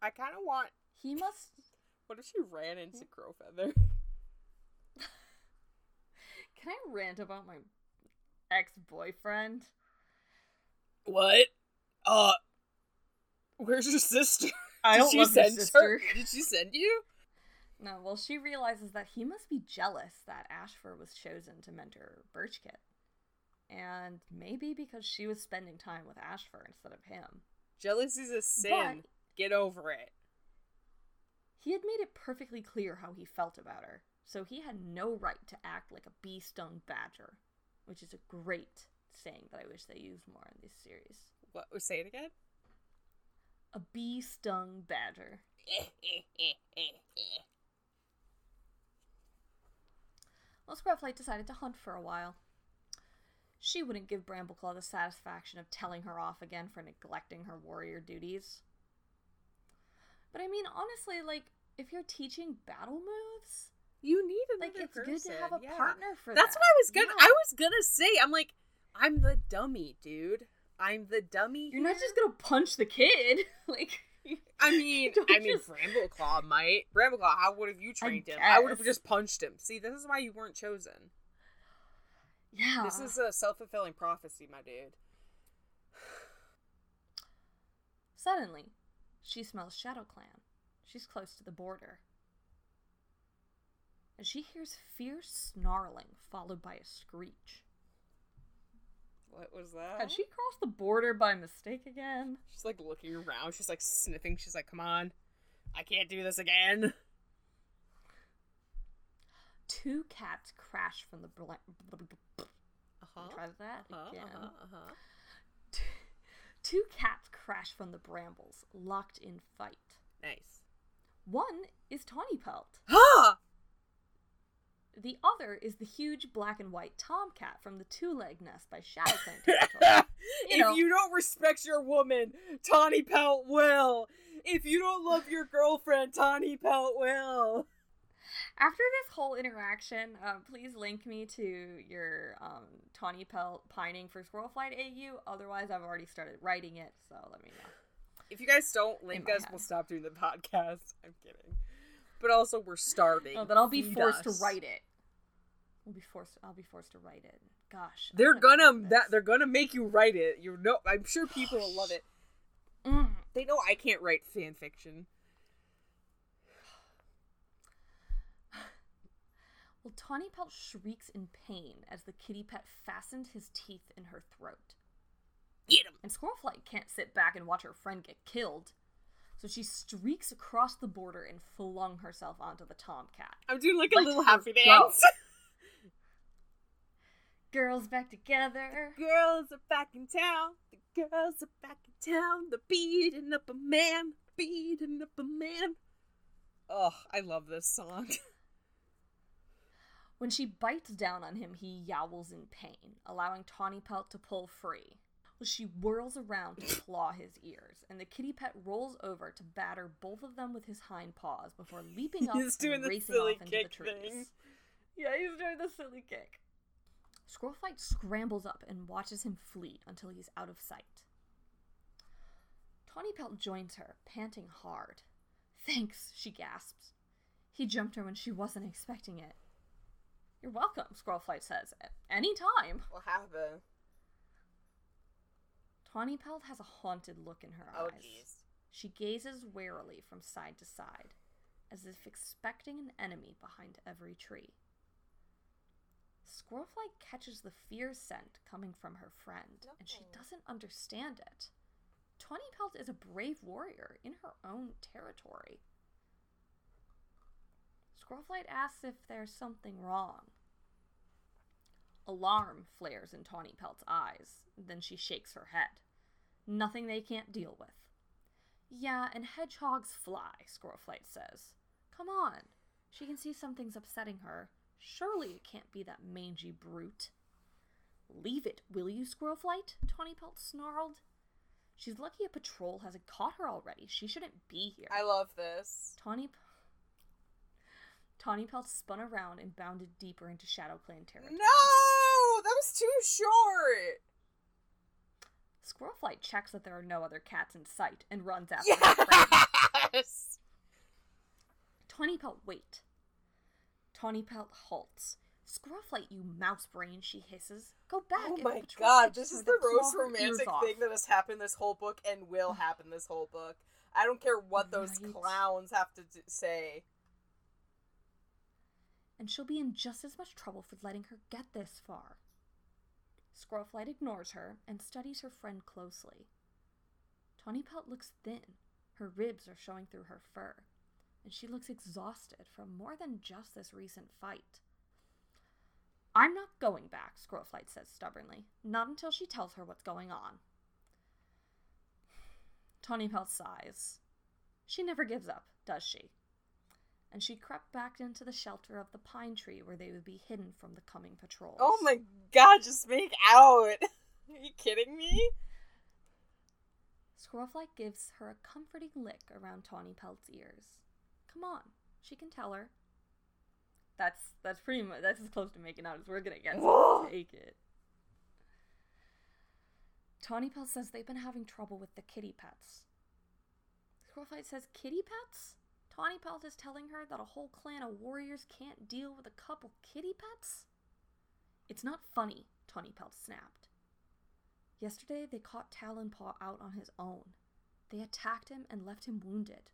I kind of want. He must What if she ran into Crowfeather? Can I rant about my ex-boyfriend? What? Uh, where's your sister? I don't she love your sister. her? Did she send you? No, well, she realizes that he must be jealous that Ashfur was chosen to mentor Birchkit. And maybe because she was spending time with Ashfur instead of him. Jealousy's a sin. But- Get over it. He had made it perfectly clear how he felt about her, so he had no right to act like a bee stung badger, which is a great saying that I wish they used more in this series. What? Say it again. A bee stung badger. Well, Squirrelflight decided to hunt for a while. She wouldn't give Brambleclaw the satisfaction of telling her off again for neglecting her warrior duties. But I mean, honestly, like, if you're teaching battle moves, you need like, it's person. good to have a yeah. partner for That's that. what I was gonna. Yeah. I was gonna say. I'm like, I'm the dummy, dude. I'm the dummy. You're not just gonna punch the kid. like, I mean, I mean, just- Brambleclaw might. Brambleclaw, how would have you trained him? I would have just punched him. See, this is why you weren't chosen. yeah. This is a self fulfilling prophecy, my dude. Suddenly, she smells ShadowClan. She's close to the border. And she hears fierce snarling followed by a screech. What was that? Had she crossed the border by mistake again? She's like looking around. She's like sniffing. She's like, "Come on, I can't do this again." Two cats crash from the bla- Uh Try that Uh-huh, again. uh-huh, uh-huh. Two cats crash from the brambles, locked in fight. Nice. One is Tawnypelt. Huh! The other is the huge black and white tomcat from the Twoleg Nest by ShadowClan territory. You if know. you don't respect your woman, Tawnypelt will. If you don't love your girlfriend, Tawnypelt will. After this whole interaction, uh, please link me to your um, Tawnypelt pining for Squirrelflight AU. Otherwise, I've already started writing it, so let me know. If you guys don't link us, head. we'll stop doing the podcast. I'm kidding. But also, we're starving. Oh, then I'll be Feed forced us. to write it. We'll be forced. I'll be forced to write it. Gosh, They're gonna that they're gonna make you write it. You know, I'm sure people will love it. Mm. They know I can't write fan fiction. Well, Tawnypelt shrieks in pain as the kittypet fastened his teeth in her throat. Get him. And Squirrelflight can't sit back and watch her friend get killed. So she streaks across the border and flung herself onto the tomcat. I'm doing like a Let little happy dance. Girls back together. girls are back in town. The girls are back in town. They're beating up a man. Beating up a man. Oh, I love this song. When she bites down on him, he yowls in pain, allowing Tawnypelt to pull free. She whirls around to claw his ears, and the kittypet rolls over to batter both of them with his hind paws before leaping up He's doing and the racing silly off into the kick trees. thing. Yeah, he's doing the silly kick. Squirrelflight scrambles up and watches him flee until he's out of sight. Tawnypelt joins her, panting hard. Thanks, she gasps. He jumped her when she wasn't expecting it. You're welcome, Squirrelflight says. "At Any time. What happened? Tawnypelt has a haunted look in her Oh, eyes. jeez. She gazes warily from side to side, as if expecting an enemy behind every tree. Squirrelflight catches the fear scent coming from her friend, and she doesn't understand it. Tawny Pelt is a brave warrior in her own territory. Squirrelflight asks if there's something wrong. Alarm flares in Tawnypelt's eyes, then she shakes her head. Nothing they can't deal with. Yeah, and hedgehogs fly, Squirrelflight says. Come on. She can see something's upsetting her. Surely it can't be that mangy brute. Leave it, will you, Squirrelflight? Tawnypelt snarled. She's lucky a patrol hasn't caught her already. She shouldn't be here. I love this. Tawny Tawnypelt spun around and bounded deeper into ShadowClan territory. No, that was too short. Squirrelflight checks that there are no other cats in sight and runs after. Yes. Tawnypelt, wait. Tawnypelt halts. Squirrelflight, you mouse brain, she hisses. Go back. Oh my god, this is the most romantic thing that has happened this whole book and will happen this whole book. I don't care what those Right. clowns have to d- say. And she'll be in just as much trouble for letting her get this far. Squirrelflight ignores her and studies her friend closely. Tawnypelt looks thin. Her ribs are showing through her fur, and she looks exhausted from more than just this recent fight. I'm not going back, Squirrelflight says stubbornly. Not until she tells her what's going on. Tawnypelt sighs. She never gives up, does she? And she crept back into the shelter of the pine tree where they would be hidden from the coming patrols. Oh my god, just make out. Are you kidding me? Squirrelflight gives her a comforting lick around Tawnypelt's ears. Come on, she can tell her. That's that's pretty much that's as close to making out as we're gonna get. Take it. Tawnypelt says they've been having trouble with the kittypets. Squirrelflight says kittypets? Tawnypelt is telling her that a whole clan of warriors can't deal with a couple kittypets? It's not funny, Tawnypelt snapped. Yesterday they caught Talonpaw out on his own. They attacked him and left him wounded.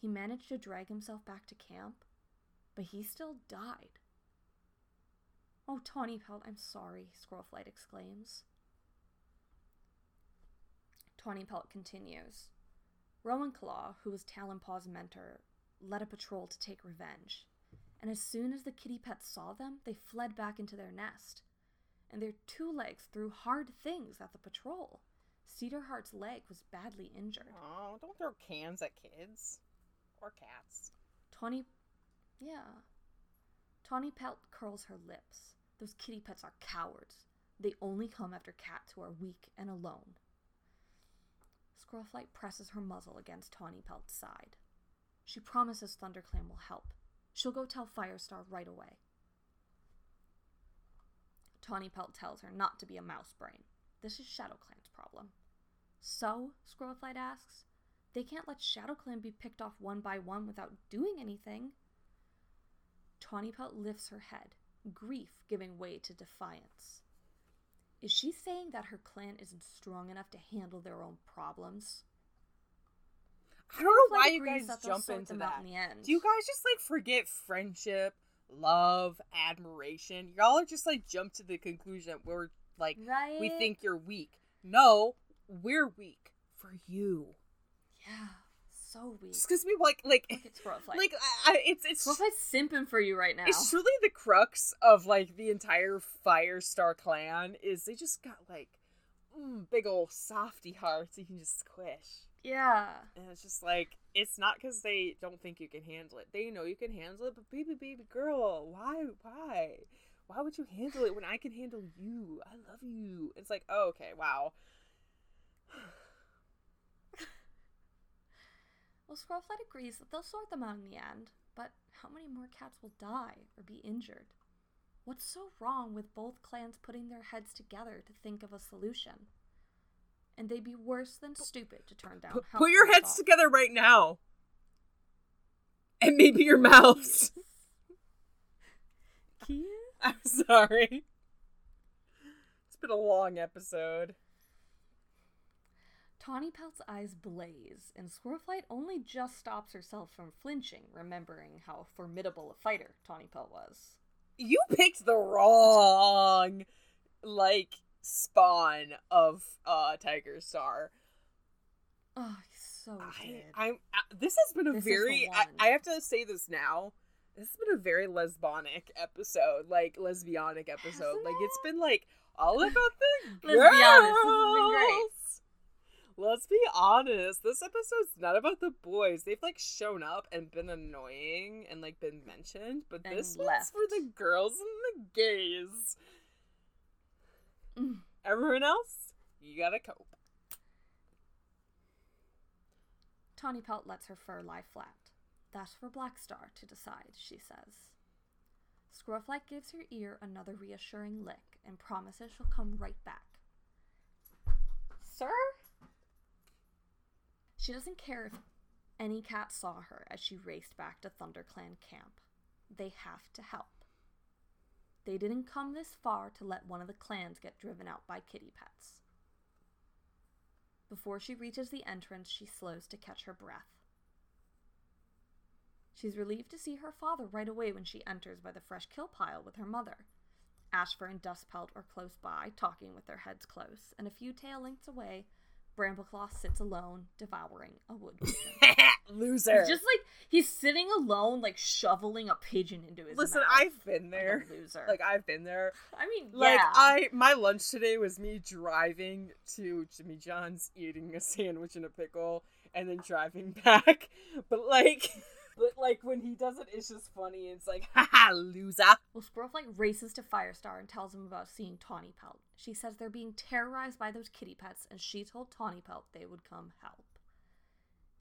He managed to drag himself back to camp, but he still died. Oh, Tawnypelt, I'm sorry, Squirrelflight exclaims. Tawnypelt continues. Rowanclaw, who was Talonpaw's mentor, led a patrol to take revenge. And as soon as the kittypets saw them, they fled back into their nest. And their Twolegs threw hard things at the patrol. Cedarheart's leg was badly injured. Oh, don't throw cans at kids. Or cats. Tawny. Yeah. Tawnypelt curls her lips. Those kittypets are cowards. They only come after cats who are weak and alone. Squirrelflight presses her muzzle against Tawnypelt's side. She promises ThunderClan will help, She'll go tell Firestar right away. Tawnypelt tells her not to be a mouse brain. This is ShadowClan's problem. So, Squirrelflight asks, they can't let ShadowClan be picked off one by one without doing anything. Tawnypelt lifts her head, grief giving way to defiance. Is she saying that her clan isn't strong enough to handle their own problems? I don't know why you guys jump into that. in. Do you guys just like forget friendship, love, admiration? Y'all are just like jump to the conclusion that we're like right? we think you're weak. No, we're weak for you. Yeah, so weak. Just because we like like Look Squirrelflight. like I, I, it's it's Squirrelflight's simping for you right now. it's truly the crux of like the entire Firestar clan is they just got like mm, big old softy hearts you can just squish. yeah. And it's just like it's not because they don't think you can handle it. They know you can handle it, but baby, baby girl, why, why, why would you handle it when I can handle you? I love you. It's like, oh, okay, wow. Well, Squirrelflight agrees that they'll sort them out in the end, but how many more cats will die or be injured? What's so wrong with both clans putting their heads together to think of a solution? And they'd be worse than stupid to turn down. Put, help put your heads top. together right now, and maybe your mouths. I'm sorry. It's been a long episode. Tawnypelt's eyes blaze, and Squirrelflight only just stops herself from flinching, remembering how formidable a fighter Tawnypelt was. You picked the wrong, like, spawn of uh Tigerstar. Oh, so I, good. I'm. Uh, this has been a This very. I. I have to say this now. This has been a very lesbonic episode, like lesbianic episode. Hasn't like it's it? been like all about the Let's be honest, this has been great. Let's be honest. This episode's not about the boys. They've like shown up and been annoying and like been mentioned, but And this one's for the girls and the gays. Mm. Everyone else, you gotta cope. Tawnypelt lets her fur lie flat. That's for Blackstar to decide, she says. Squirrelflight gives her ear another reassuring lick and promises she'll come right back. Sir? She doesn't care if any cat saw her as she raced back to ThunderClan camp. They have to help. They didn't come this far to let one of the clans get driven out by kittypets. Before she reaches the entrance, she slows to catch her breath. She's relieved to see her father right away when she enters by the fresh kill pile with her mother. Ashfur and Dustpelt are close by, talking with their heads close, and a few tail lengths away, Brambleclaw sits alone, devouring a wood. Loser. He's just like he's sitting alone, like shoveling a pigeon into his Listen, mouth. I've been Like there. a loser. Like I've been there. I mean, Like yeah. I my lunch today was me driving to Jimmy John's eating a sandwich and a pickle and then driving back. But like but like when he does it it's just funny. It's like haha loser. Well, Squirrelflight races to Firestar and tells him about seeing Tawnypelt. She says they're being terrorized by those kittypets, and she told Tawnypelt they would come help.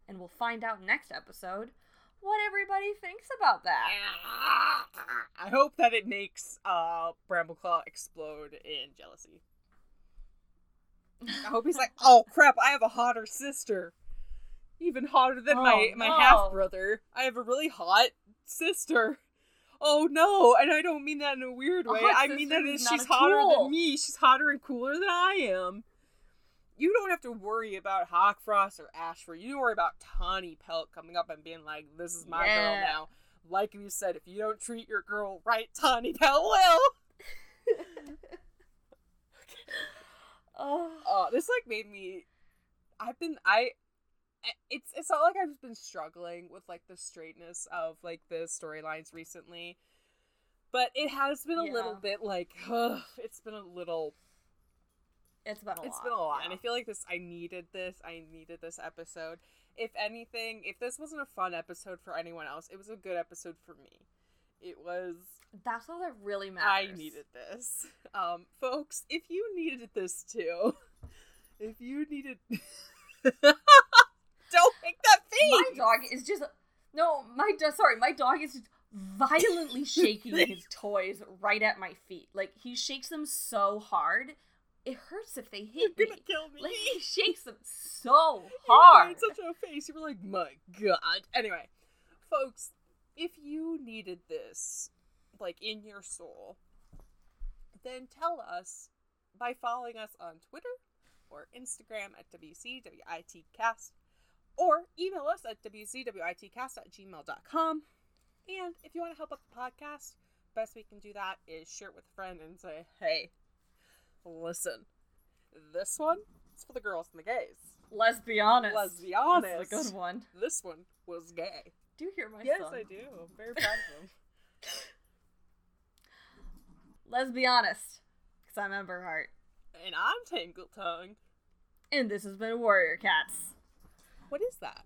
And we'll find out next episode what everybody thinks about that. I hope that it makes uh Brambleclaw explode in jealousy. I hope he's like, oh crap, I have a hotter sister. Even hotter than my, Oh, my no. half brother. I have a really hot sister. Oh no, and I don't mean that in a weird way. hot I mean that who's she's hotter tool. than me. She's hotter and cooler than I am. You don't have to worry about Hawkfrost or Ashfur. You don't worry about Tawnypelt coming up and being like, this is my girl now. Like you said, if you don't treat your girl right, Tawnypelt will. Oh, Oh, this like made me. I've been I. It's it's not like I've been struggling with like the straightness of like the storylines recently, but it has been a little bit like ugh, it's been a little it's been a it's lot. been a lot, and. I feel like this. I needed this. I needed this episode. If anything, if this wasn't a fun episode for anyone else, it was a good episode for me. It was. That's all that really matters. I needed this. Um, folks, if you needed this too, if you needed. Don't make that face. My dog is just no. My do- sorry, my dog is just violently shaking his toys right at my feet. Like he shakes them so hard, it hurts if they hit You're me. gonna kill me. Like he shakes them so You hard. made such a face. You were like, my god. Anyway, folks, if you needed this, like in your soul, then tell us by following us on Twitter or Instagram at WCWITcast or email us at WCWITcast at gmail.com. And if you want to help out the podcast, best we can do that is share it with a friend and say, hey, listen, this one is for the girls and the gays. Let's be honest. Let's be This honest. is a good one. This one was gay. Do you hear my yes, song? I do. I'm very proud of him. Let's be honest. Because I'm Emberheart. and I'm Tangletongue. And this has been Warrior Cats. What is that?